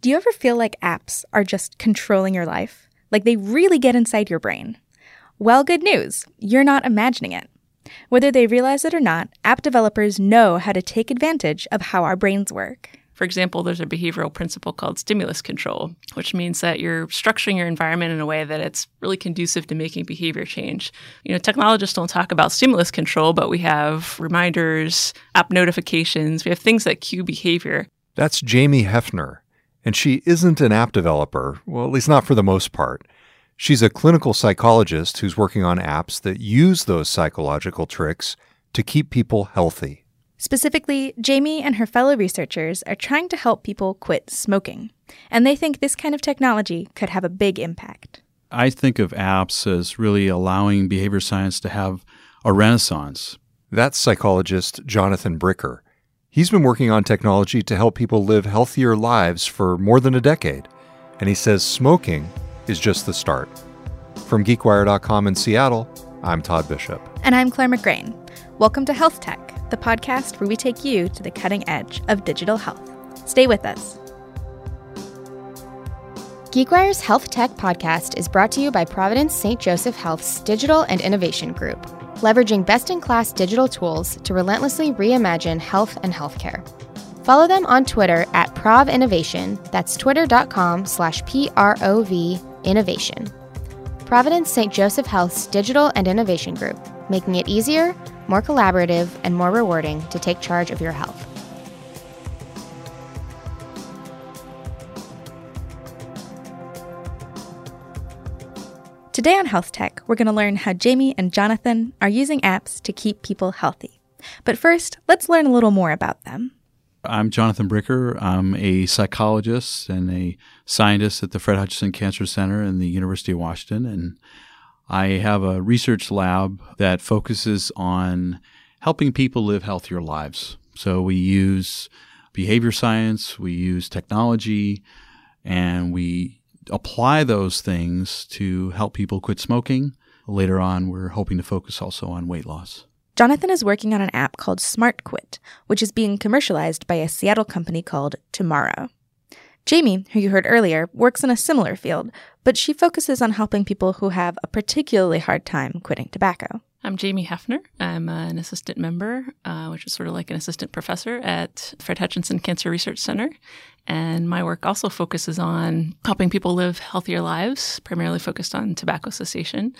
Do you ever feel like apps are just controlling your life? Like they really get inside your brain? Well, good news. You're not imagining it. Whether they realize it or not, app developers know how to take advantage of how our brains work. For example, there's a behavioral principle called stimulus control, which means that you're structuring your environment in a way that it's really conducive to making behavior change. You know, technologists don't talk about stimulus control, but we have reminders, app notifications, we have things that cue behavior. That's Jamie Heffner and she isn't an app developer, well, at least not for the most part. She's a clinical psychologist who's working on apps that use those psychological tricks to keep people healthy. Specifically, Jamie and her fellow researchers are trying to help people quit smoking, and they think this kind of technology could have a big impact. I think of apps as really allowing behavior science to have a renaissance. That's psychologist Jonathan Bricker. He's been working on technology to help people live healthier lives for more than a decade, and he says smoking is just the start. From GeekWire.com in Seattle, I'm Todd Bishop. And I'm Claire McGrane. Welcome to Health Tech, the podcast where we take you to the cutting edge of digital health. Stay with us. GeekWire's Health Tech podcast is brought to you by Providence St. Joseph Health's Digital and Innovation Group leveraging best in class digital tools to relentlessly reimagine health and healthcare. Follow them on Twitter at Prov Innovation. That's twitter.com slash P R O V Innovation. Providence St. Joseph Health's Digital and Innovation Group, making it easier, more collaborative, and more rewarding to take charge of your health. Today on Health Tech, we're going to learn how Jamie and Jonathan are using apps to keep people healthy. But first, let's learn a little more about them. I'm Jonathan Bricker. I'm a psychologist and a scientist at the Fred Hutchinson Cancer Center in the University of Washington. And I have a research lab that focuses on helping people live healthier lives. So we use behavior science, we use technology, and we apply those things to help people quit smoking. Later on, we're hoping to focus also on weight loss. Jonathan is working on an app called SmartQuit, which is being commercialized by a Seattle company called 2Morrow. Jamie, who you heard earlier, works in a similar field, but she focuses on helping people who have a particularly hard time quitting tobacco. I'm Jamie Heffner. I'm uh, an assistant member, uh, which is sort of like an assistant professor at Fred Hutchinson Cancer Research Center. And my work also focuses on helping people live healthier lives, primarily focused on tobacco cessation.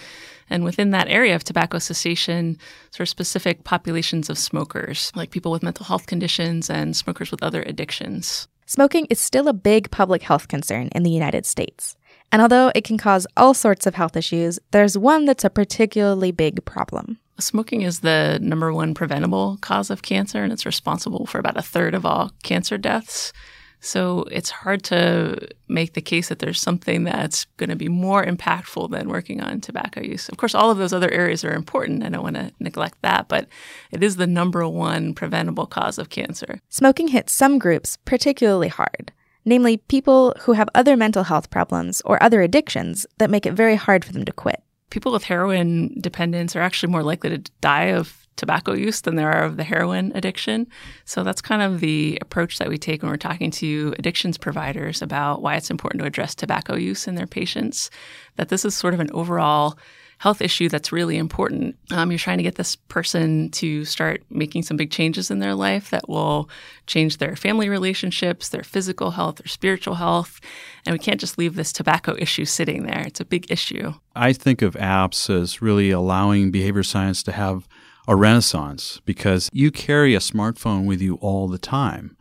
And within that area of tobacco cessation, sort of specific populations of smokers, like people with mental health conditions and smokers with other addictions. Smoking is still a big public health concern in the United States. And although it can cause all sorts of health issues, there's one that's a particularly big problem. Smoking is the number one preventable cause of cancer, and it's responsible for about a third of all cancer deaths. So it's hard to make the case that there's something that's going to be more impactful than working on tobacco use. Of course, all of those other areas are important. I don't want to neglect that, but it is the number one preventable cause of cancer. Smoking hits some groups particularly hard namely people who have other mental health problems or other addictions that make it very hard for them to quit. People with heroin dependence are actually more likely to die of tobacco use than there are of the heroin addiction. So that's kind of the approach that we take when we're talking to addictions providers about why it's important to address tobacco use in their patients, that this is sort of an overall health issue that's really important. Um, you're trying to get this person to start making some big changes in their life that will change their family relationships, their physical health, their spiritual health. And we can't just leave this tobacco issue sitting there. It's a big issue. I think of apps as really allowing behavior science to have a renaissance because you carry a smartphone with you all the time.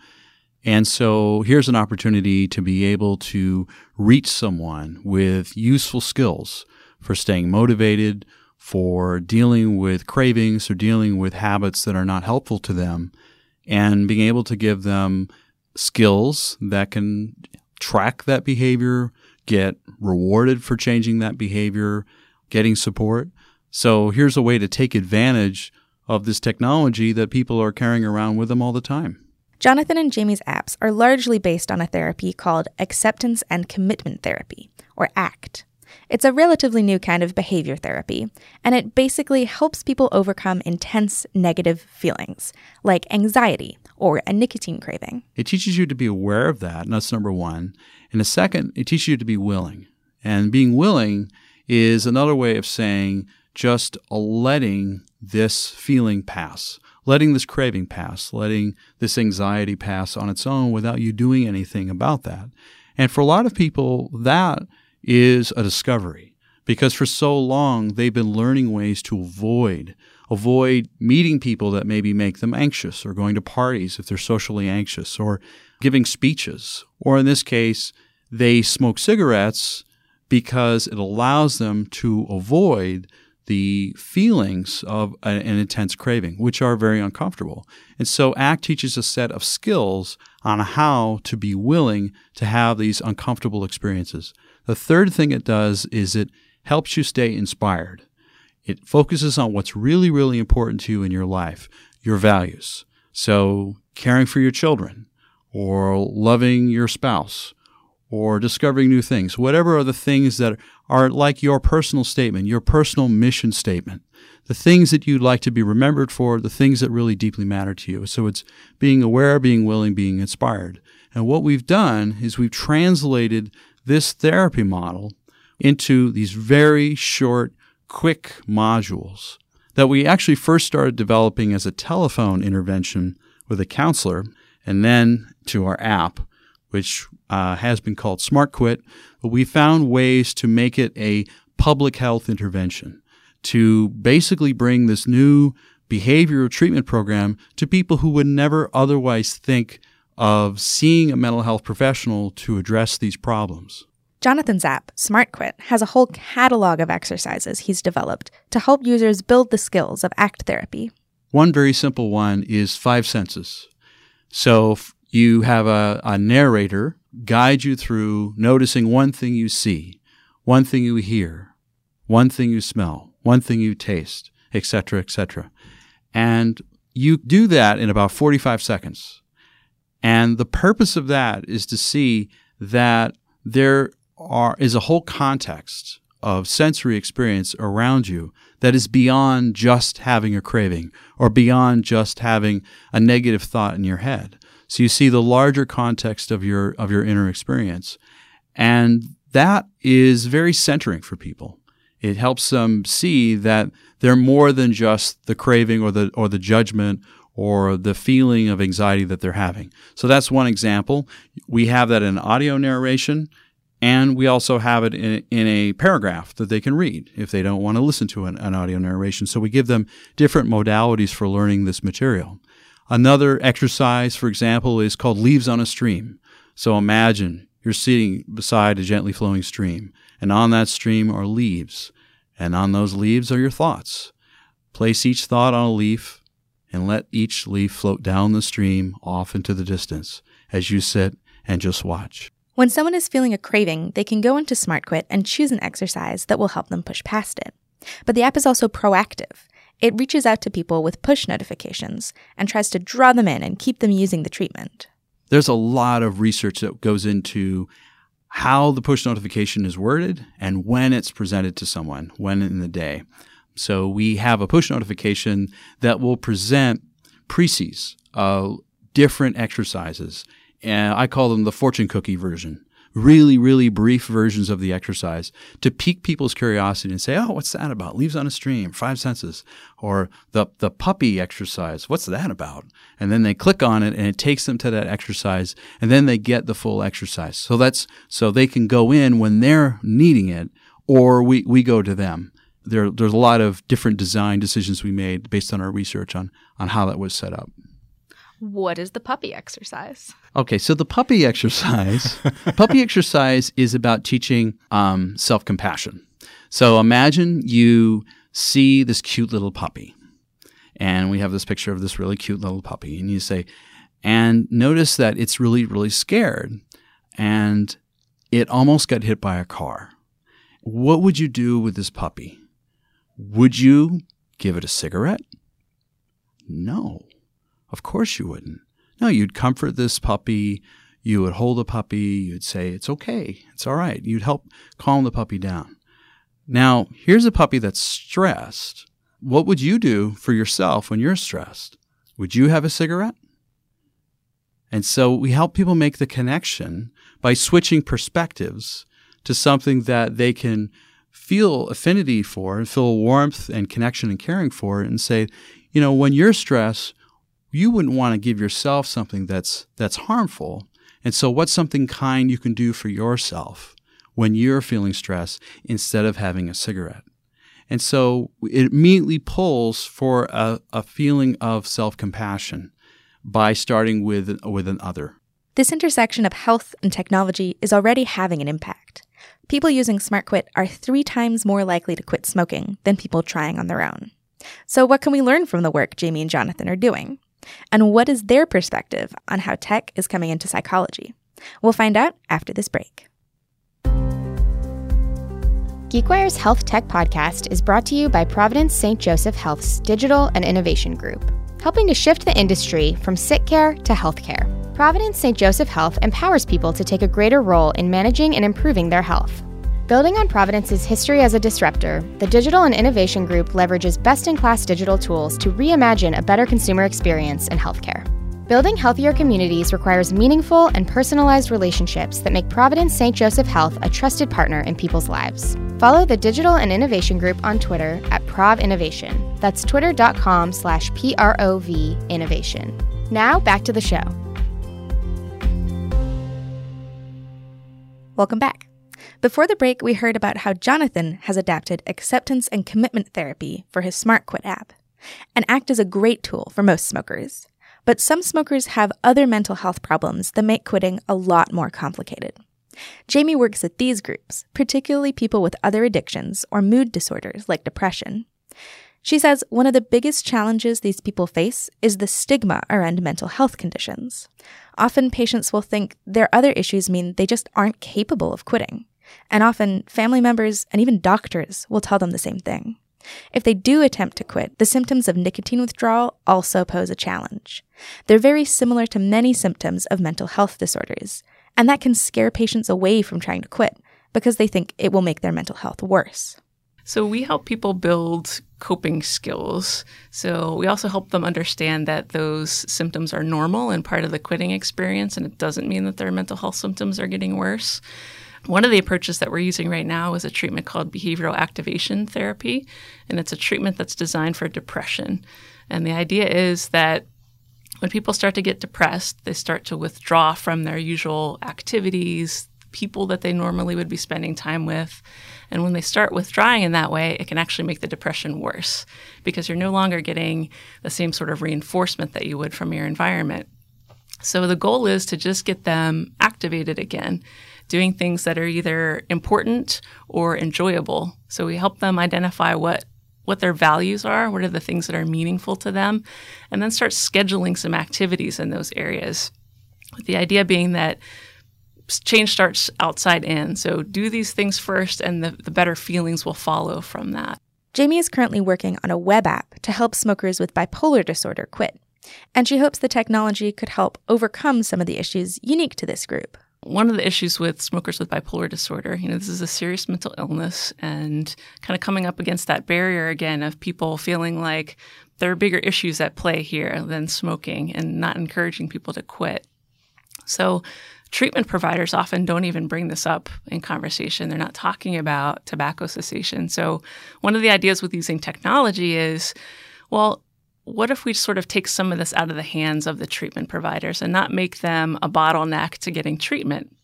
And so here's an opportunity to be able to reach someone with useful skills for staying motivated, for dealing with cravings or dealing with habits that are not helpful to them, and being able to give them skills that can track that behavior, get rewarded for changing that behavior, getting support. So here's a way to take advantage of this technology that people are carrying around with them all the time. Jonathan and Jamie's apps are largely based on a therapy called acceptance and commitment therapy, or ACT. It's a relatively new kind of behavior therapy, and it basically helps people overcome intense negative feelings, like anxiety or a nicotine craving. It teaches you to be aware of that, and that's number one. And the second, it teaches you to be willing. And being willing is another way of saying just letting this feeling pass, letting this craving pass, letting this anxiety pass on its own without you doing anything about that. And for a lot of people, that is a discovery because for so long they've been learning ways to avoid avoid meeting people that maybe make them anxious or going to parties if they're socially anxious or giving speeches or in this case they smoke cigarettes because it allows them to avoid the feelings of an intense craving, which are very uncomfortable. And so ACT teaches a set of skills on how to be willing to have these uncomfortable experiences. The third thing it does is it helps you stay inspired. It focuses on what's really, really important to you in your life, your values. So, caring for your children, or loving your spouse, or discovering new things, whatever are the things that are like your personal statement, your personal mission statement, the things that you'd like to be remembered for, the things that really deeply matter to you. So it's being aware, being willing, being inspired. And what we've done is we've translated this therapy model into these very short, quick modules that we actually first started developing as a telephone intervention with a counselor and then to our app, which uh, has been called SmartQuit, but we found ways to make it a public health intervention to basically bring this new behavioral treatment program to people who would never otherwise think of seeing a mental health professional to address these problems. Jonathan's app, SmartQuit, has a whole catalog of exercises he's developed to help users build the skills of ACT therapy. One very simple one is five senses. So you have a, a narrator guide you through noticing one thing you see, one thing you hear, one thing you smell, one thing you taste, etc., etc. And you do that in about 45 seconds. And the purpose of that is to see that there are, is a whole context of sensory experience around you that is beyond just having a craving or beyond just having a negative thought in your head. So you see the larger context of your of your inner experience. And that is very centering for people. It helps them see that they're more than just the craving or the or the judgment or the feeling of anxiety that they're having. So that's one example. We have that in audio narration and we also have it in, in, a paragraph that they can read if they don't want to listen to an, an, audio narration. So we give them different modalities for learning this material. Another exercise, for example, is called Leaves on a Stream. So imagine you're sitting beside a gently flowing stream, and on that stream are leaves, and on those leaves are your thoughts. Place each thought on a leaf and let each leaf float down the stream off into the distance as you sit and just watch. When someone is feeling a craving, they can go into SmartQuit and choose an exercise that will help them push past it. But the app is also proactive. It reaches out to people with push notifications and tries to draw them in and keep them using the treatment. There's a lot of research that goes into how the push notification is worded and when it's presented to someone, when in the day. So we have a push notification that will present preces of different exercises. And I call them the fortune cookie version really, really brief versions of the exercise to pique people's curiosity and say, oh, what's that about? Leaves on a stream, five senses. Or the, the puppy exercise, what's that about? And then they click on it and it takes them to that exercise and then they get the full exercise. So that's, so they can go in when they're needing it or we, we go to them. There, there's a lot of different design decisions we made based on our research on, on how that was set up. What is the puppy exercise? Okay, so the puppy exercise, puppy exercise is about teaching um, self compassion. So imagine you see this cute little puppy, and we have this picture of this really cute little puppy, and you say, and notice that it's really, really scared, and it almost got hit by a car. What would you do with this puppy? Would you give it a cigarette? No. Of course you wouldn't. No, you'd comfort this puppy. You would hold the puppy. You'd say, It's okay. It's all right. You'd help calm the puppy down. Now, here's a puppy that's stressed. What would you do for yourself when you're stressed? Would you have a cigarette? And so we help people make the connection by switching perspectives to something that they can feel affinity for and feel warmth and connection and caring for and say, you know, when you're stressed, you wouldn't want to give yourself something that's that's harmful. And so what's something kind you can do for yourself when you're feeling stressed instead of having a cigarette? And so it immediately pulls for a, a feeling of self-compassion by starting with with an other. This intersection of health and technology is already having an impact. People using SmartQuit are three times more likely to quit smoking than people trying on their own. So, what can we learn from the work Jamie and Jonathan are doing? And what is their perspective on how tech is coming into psychology? We'll find out after this break. GeekWire's Health Tech Podcast is brought to you by Providence St. Joseph Health's Digital and Innovation Group, helping to shift the industry from sick care to healthcare. Providence St. Joseph Health empowers people to take a greater role in managing and improving their health. Building on Providence's history as a disruptor, the Digital and Innovation Group leverages best in class digital tools to reimagine a better consumer experience in healthcare. Building healthier communities requires meaningful and personalized relationships that make Providence St. Joseph Health a trusted partner in people's lives. Follow the Digital and Innovation Group on Twitter at Prov Innovation. That's twitter.com slash P-R-O-V Innovation. Now back to the show. Welcome back. Before the break, we heard about how Jonathan has adapted acceptance and commitment therapy for his SmartQuit app. An ACT is a great tool for most smokers, but some smokers have other mental health problems that make quitting a lot more complicated. Jamie works at these groups, particularly people with other addictions or mood disorders like depression. She says one of the biggest challenges these people face is the stigma around mental health conditions. Often patients will think their other issues mean they just aren't capable of quitting. And often family members and even doctors will tell them the same thing. If they do attempt to quit, the symptoms of nicotine withdrawal also pose a challenge. They're very similar to many symptoms of mental health disorders, and that can scare patients away from trying to quit because they think it will make their mental health worse. So we help people build coping skills. So we also help them understand that those symptoms are normal and part of the quitting experience, and it doesn't mean that their mental health symptoms are getting worse. One of the approaches that we're using right now is a treatment called behavioral activation therapy, and it's a treatment that's designed for depression. And the idea is that when people start to get depressed, they start to withdraw from their usual activities, people that they normally would be spending time with. And when they start withdrawing in that way, it can actually make the depression worse because you're no longer getting the same sort of reinforcement that you would from your environment. So the goal is to just get them activated again, doing things that are either important or enjoyable. So we help them identify what what their values are, what are the things that are meaningful to them, and then start scheduling some activities in those areas. With the idea being that change starts outside in. So do these things first, and the, the better feelings will follow from that. Jamie is currently working on a web app to help smokers with bipolar disorder quit. And she hopes the technology could help overcome some of the issues unique to this group. One of the issues with smokers with bipolar disorder, you know, this is a serious mental illness and kind of coming up against that barrier again of people feeling like there are bigger issues at play here than smoking and not encouraging people to quit. So treatment providers often don't even bring this up in conversation. They're not talking about tobacco cessation. So, one of the ideas with using technology is well, what if we sort of take some of this out of the hands of the treatment providers and not make them a bottleneck to getting treatment?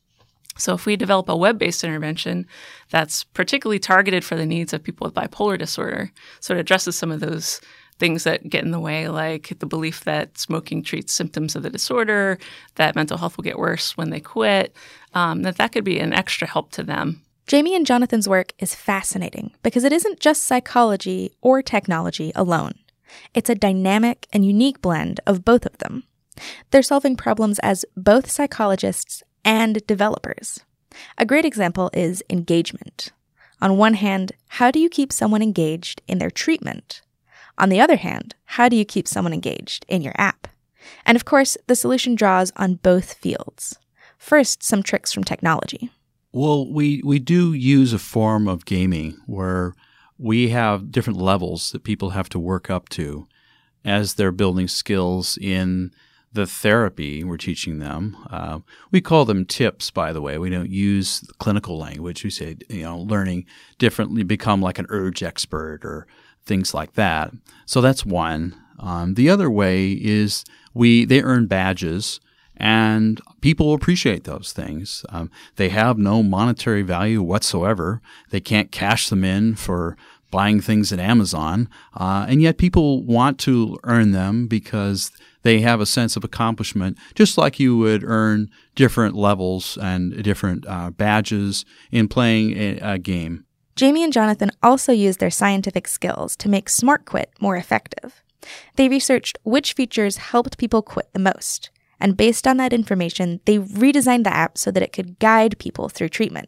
So, if we develop a web based intervention that's particularly targeted for the needs of people with bipolar disorder, so it addresses some of those things that get in the way, like the belief that smoking treats symptoms of the disorder, that mental health will get worse when they quit, um, that that could be an extra help to them. Jamie and Jonathan's work is fascinating because it isn't just psychology or technology alone. It's a dynamic and unique blend of both of them. They're solving problems as both psychologists and developers. A great example is engagement. On one hand, how do you keep someone engaged in their treatment? On the other hand, how do you keep someone engaged in your app? And of course, the solution draws on both fields. First, some tricks from technology. Well, we, we do use a form of gaming where we have different levels that people have to work up to as they're building skills in the therapy we're teaching them. Uh, we call them tips, by the way. We don't use clinical language. We say, you know, learning differently, become like an urge expert or things like that. So that's one. Um, the other way is we they earn badges and people appreciate those things. Um, they have no monetary value whatsoever. They can't cash them in for buying things at Amazon, uh, and yet people want to earn them because they have a sense of accomplishment, just like you would earn different levels and different uh, badges in playing a, a game. Jamie and Jonathan also used their scientific skills to make SmartQuit more effective. They researched which features helped people quit the most, and based on that information, they redesigned the app so that it could guide people through treatment.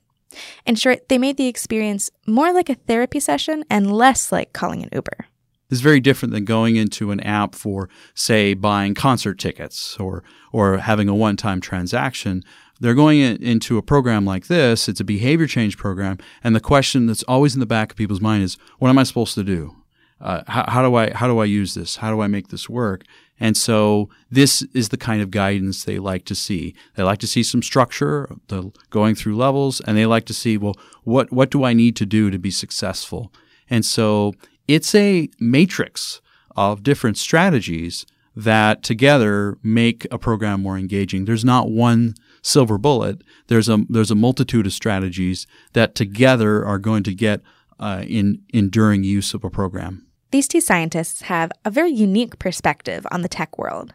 In short, they made the experience more like a therapy session and less like calling an Uber It's very different than going into an app for, say, buying concert tickets or or having a one-time transaction. They're going in, into a program like this. It's a behavior change program, and the question that's always in the back of people's mind is, "What am I supposed to do? Uh, how, how do I how do I use this? How do I make this work?" And so this is the kind of guidance they like to see. They like to see some structure, the going through levels, and they like to see, well, what what do I need to do to be successful? And so it's a matrix of different strategies that together make a program more engaging. There's not one silver bullet. There's a there's a multitude of strategies that together are going to get uh, in enduring use of a program. These two scientists have a very unique perspective on the tech world.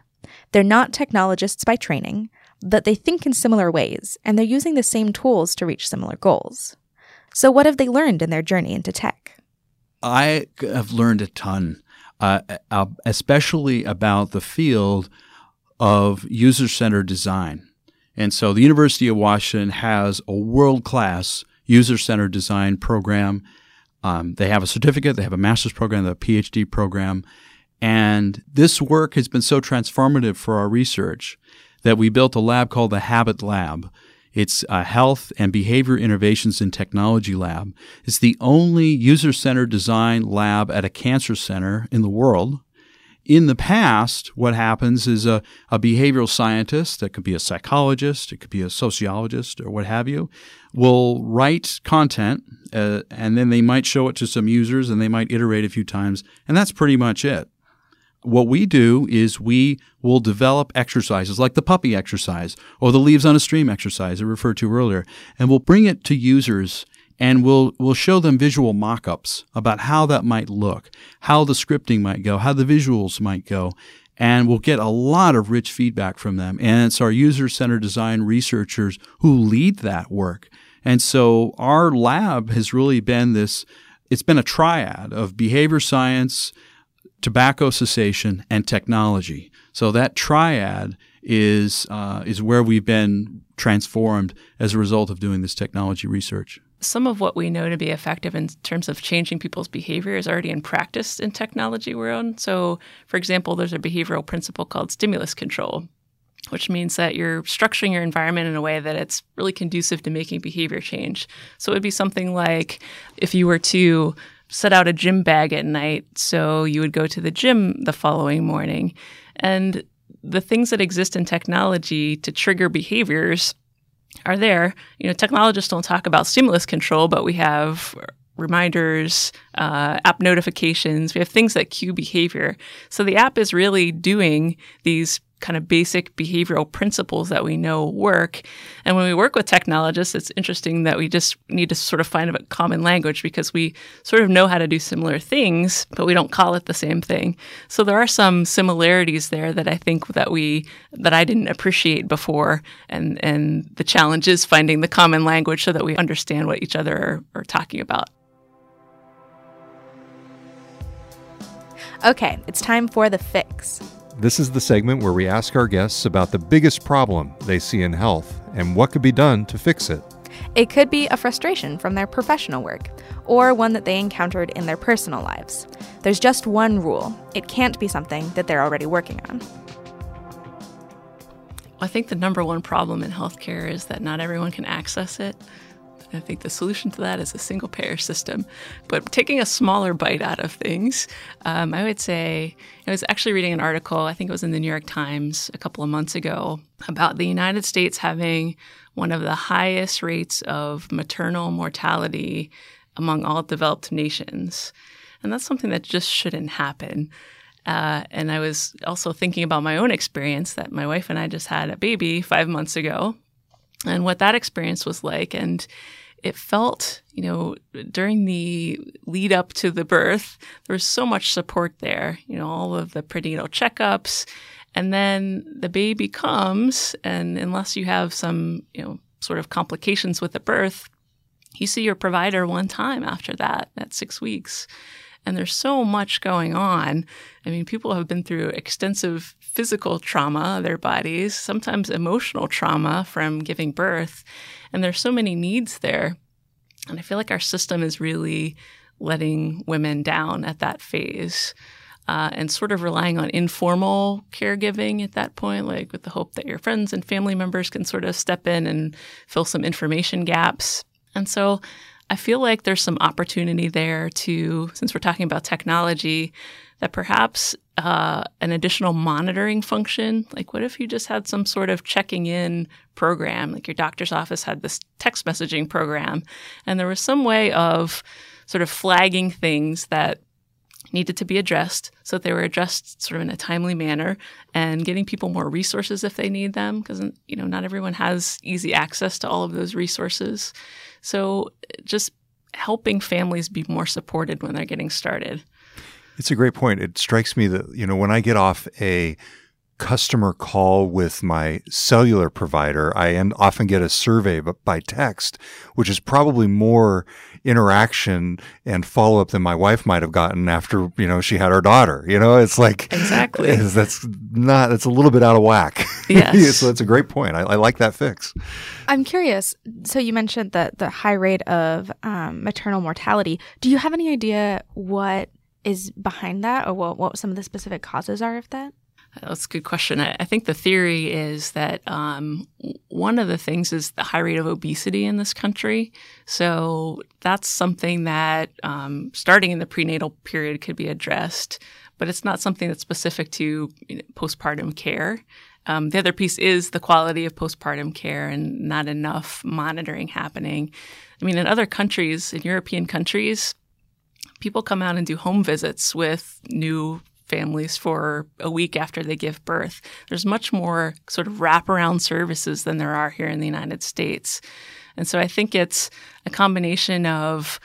They're not technologists by training, but they think in similar ways, and they're using the same tools to reach similar goals. So, what have they learned in their journey into tech? I have learned a ton, uh, uh, especially about the field of user centered design. And so the University of Washington has a world class user centered design program. Um, they have a certificate, they have a master's program, a PhD program. And this work has been so transformative for our research that we built a lab called the Habit Lab. It's a health and behavior innovations in technology lab. It's the only user centered design lab at a cancer center in the world. In the past, what happens is a, a behavioral scientist, that could be a psychologist, it could be a sociologist, or what have you, will write content uh, and then they might show it to some users and they might iterate a few times, and that's pretty much it. What we do is we will develop exercises like the puppy exercise or the leaves on a stream exercise I referred to earlier, and we'll bring it to users and we'll we'll show them visual mock-ups about how that might look, how the scripting might go, how the visuals might go, and we'll get a lot of rich feedback from them. And it's our user-centered design researchers who lead that work. And so our lab has really been this it's been a triad of behavior science, tobacco cessation, and technology. So that triad is uh, is where we've been transformed as a result of doing this technology research. Some of what we know to be effective in terms of changing people's behavior is already in practice in technology world. So, for example, there's a behavioral principle called stimulus control, which means that you're structuring your environment in a way that it's really conducive to making behavior change. So it would be something like if you were to set out a gym bag at night so you would go to the gym the following morning. And the things that exist in technology to trigger behaviors are there. You know, technologists don't talk about stimulus control, but we have reminders, uh, app notifications. We have things that cue behavior. So the app is really doing these kind of basic behavioral principles that we know work. And when we work with technologists, it's interesting that we just need to sort of find a common language because we sort of know how to do similar things, but we don't call it the same thing. So there are some similarities there that I think that we that I didn't appreciate before and and the challenge is finding the common language so that we understand what each other are, are talking about. Okay, it's time for the fix. This is the segment where we ask our guests about the biggest problem they see in health and what could be done to fix it. It could be a frustration from their professional work, or one that they encountered in their personal lives. There's just one rule it can't be something that they're already working on. I think the number one problem in healthcare is that not everyone can access it. I think the solution to that is a single payer system. But taking a smaller bite out of things, um, I would say I was actually reading an article, I think it was in the New York Times a couple of months ago, about the United States having one of the highest rates of maternal mortality among all developed nations. And that's something that just shouldn't happen. Uh, and I was also thinking about my own experience that my wife and I just had a baby five months ago and what that experience was like. And it felt, you know, during the lead up to the birth, there was so much support there, you know, all of the prenatal checkups. And then the baby comes, and unless you have some, you know, sort of complications with the birth, you see your provider one time after that at six weeks. And there's so much going on. I mean, people have been through extensive physical trauma, their bodies, sometimes emotional trauma from giving birth. And there's so many needs there. And I feel like our system is really letting women down at that phase. Uh, and sort of relying on informal caregiving at that point, like with the hope that your friends and family members can sort of step in and fill some information gaps. And so I feel like there's some opportunity there to, since we're talking about technology, that perhaps uh, an additional monitoring function, like what if you just had some sort of checking in program, like your doctor's office had this text messaging program, and there was some way of sort of flagging things that needed to be addressed so that they were addressed sort of in a timely manner and getting people more resources if they need them because you know not everyone has easy access to all of those resources so just helping families be more supported when they're getting started. It's a great point. It strikes me that, you know, when I get off a customer call with my cellular provider, I often get a survey by text, which is probably more interaction and follow up than my wife might have gotten after, you know, she had our daughter. You know, it's like exactly that's not that's a little bit out of whack. Yes. so that's a great point. I, I, like that fix. I'm curious. So you mentioned that the high rate of um, maternal mortality. Do you have any idea what is behind that, or what, what some of the specific causes are of that? That's a good question. I, think the theory is that um, one of the things is the high rate of obesity in this country. So that's something that um, starting in the prenatal period could be addressed, but it's not something that's specific to you know, postpartum care. Um, the other piece is the quality of postpartum care and not enough monitoring happening. I mean, in other countries, in European countries, people come out and do home visits with new families for a week after they give birth. There's much more sort of wraparound services than there are here in the United States. And so I think it's a combination of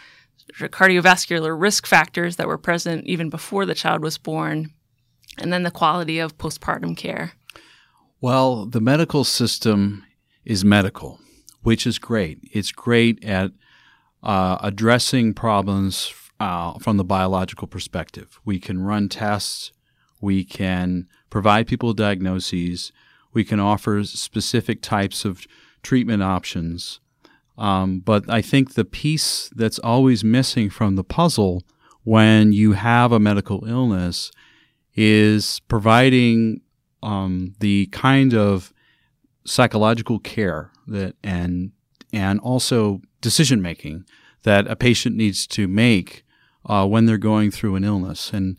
cardiovascular risk factors that were present even before the child was born, and then the quality of postpartum care. Well, the medical system is medical, which is great. It's great at uh, addressing problems uh, from the biological perspective. We can run tests, we can provide people diagnoses, we can offer specific types of treatment options. Um, but I think the piece that's always missing from the puzzle when you have a medical illness is providing um, the kind of psychological care that and and also decision making that a patient needs to make uh, when they're going through an illness. And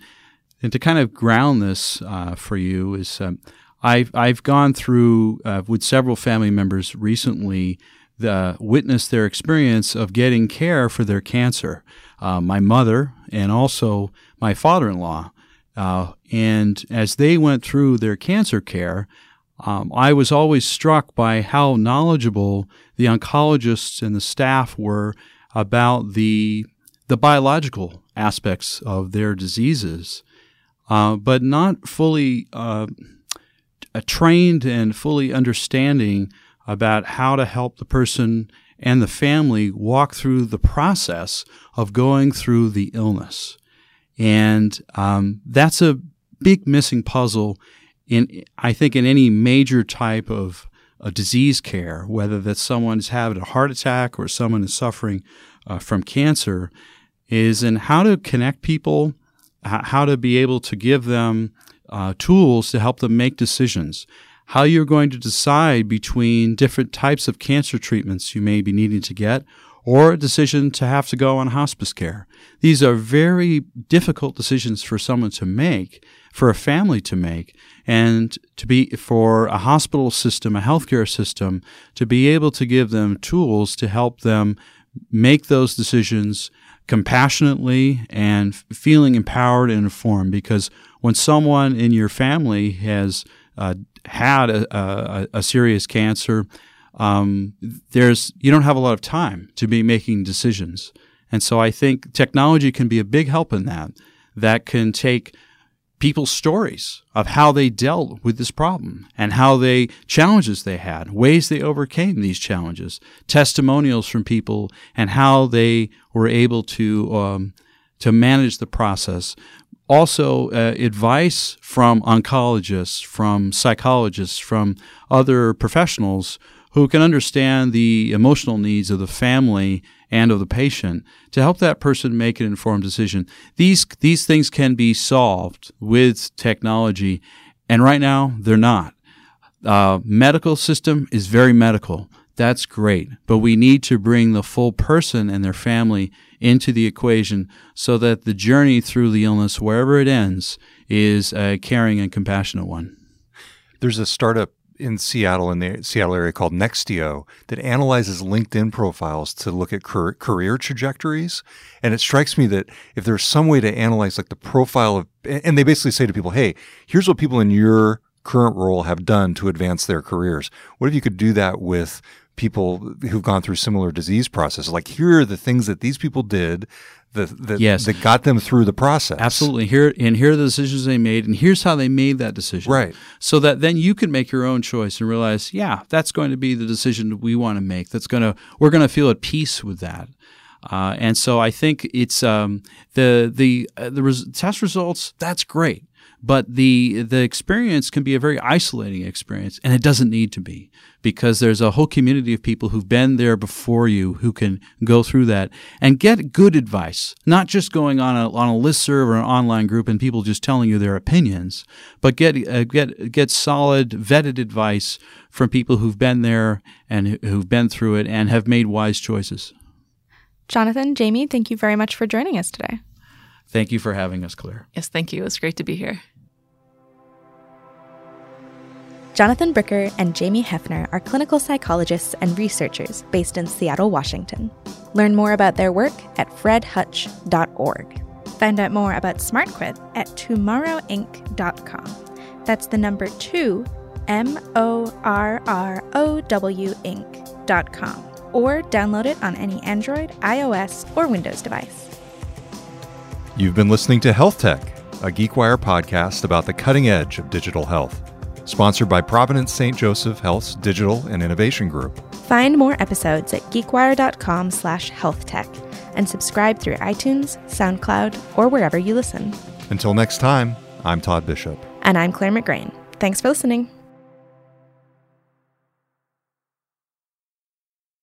and to kind of ground this uh, for you is um, I've I've gone through uh, with several family members recently the witness their experience of getting care for their cancer. Uh, my mother and also my father-in-law. Uh, and as they went through their cancer care, um, I was always struck by how knowledgeable the oncologists and the staff were about the the biological aspects of their diseases, uh, but not fully uh, trained and fully understanding about how to help the person and the family walk through the process of going through the illness. And um, that's a big missing puzzle in, I think, in any major type of disease care, whether that someone's having a heart attack or someone is suffering uh, from cancer, is in how to connect people, how to be able to give them uh, tools to help them make decisions, how you're going to decide between different types of cancer treatments you may be needing to get, or a decision to have to go on hospice care. These are very difficult decisions for someone to make, for a family to make, and to be for a hospital system, a healthcare system, to be able to give them tools to help them make those decisions compassionately and feeling empowered and informed. Because when someone in your family has uh, had a, a, a, serious cancer, um, there's you don't have a lot of time to be making decisions. And so I think technology can be a big help in that. That can take people's stories of how they dealt with this problem and how they challenges they had, ways they overcame these challenges, testimonials from people, and how they were able to um, to manage the process. Also, uh, advice from oncologists, from psychologists, from other professionals who can understand the emotional needs of the family and of the patient to help that person make an informed decision. These, these things can be solved with technology, and right now they're not. Uh, medical system is very medical. That's great. But we need to bring the full person and their family into the equation so that the journey through the illness, wherever it ends, is a caring and compassionate one. There's a startup in Seattle, in the Seattle area called Nextio, that analyzes LinkedIn profiles to look at career trajectories. And it strikes me that if there's some way to analyze like the profile of, and they basically say to people, hey, here's what people in your current role have done to advance their careers. What if you could do that with people who've gone through similar disease processes? Like, here are the things that these people did that, that, yes. that got them through the process. Absolutely. Here and here are the decisions they made, and here's how they made that decision. Right. So that then you can make your own choice and realize, yeah, that's going to be the decision we want to make. That's going to we're going to feel at peace with that. Uh, and so I think it's um, the the uh, the res- test results. That's great but the the experience can be a very isolating experience and it doesn't need to be because there's a whole community of people who've been there before you who can go through that and get good advice not just going on a on a listserv or an online group and people just telling you their opinions but get uh, get get solid vetted advice from people who've been there and who've been through it and have made wise choices Jonathan, Jamie, thank you very much for joining us today. Thank you for having us, Claire. Yes, thank you. It's great to be here. Jonathan Bricker and Jamie Heffner are clinical psychologists and researchers based in Seattle, Washington. Learn more about their work at fredhutch.org. Find out more about SmartQuit at 2morrowinc.com. That's the number two, M O R R O W Inc.com, or download it on any Android, iOS, or Windows device. You've been listening to Health Tech, a GeekWire podcast about the cutting edge of digital health. Sponsored by Providence St. Joseph Health's Digital and Innovation Group. Find more episodes at geekwire.com slash healthtech and subscribe through iTunes, SoundCloud, or wherever you listen. Until next time, I'm Todd Bishop. And I'm Claire McGrane. Thanks for listening.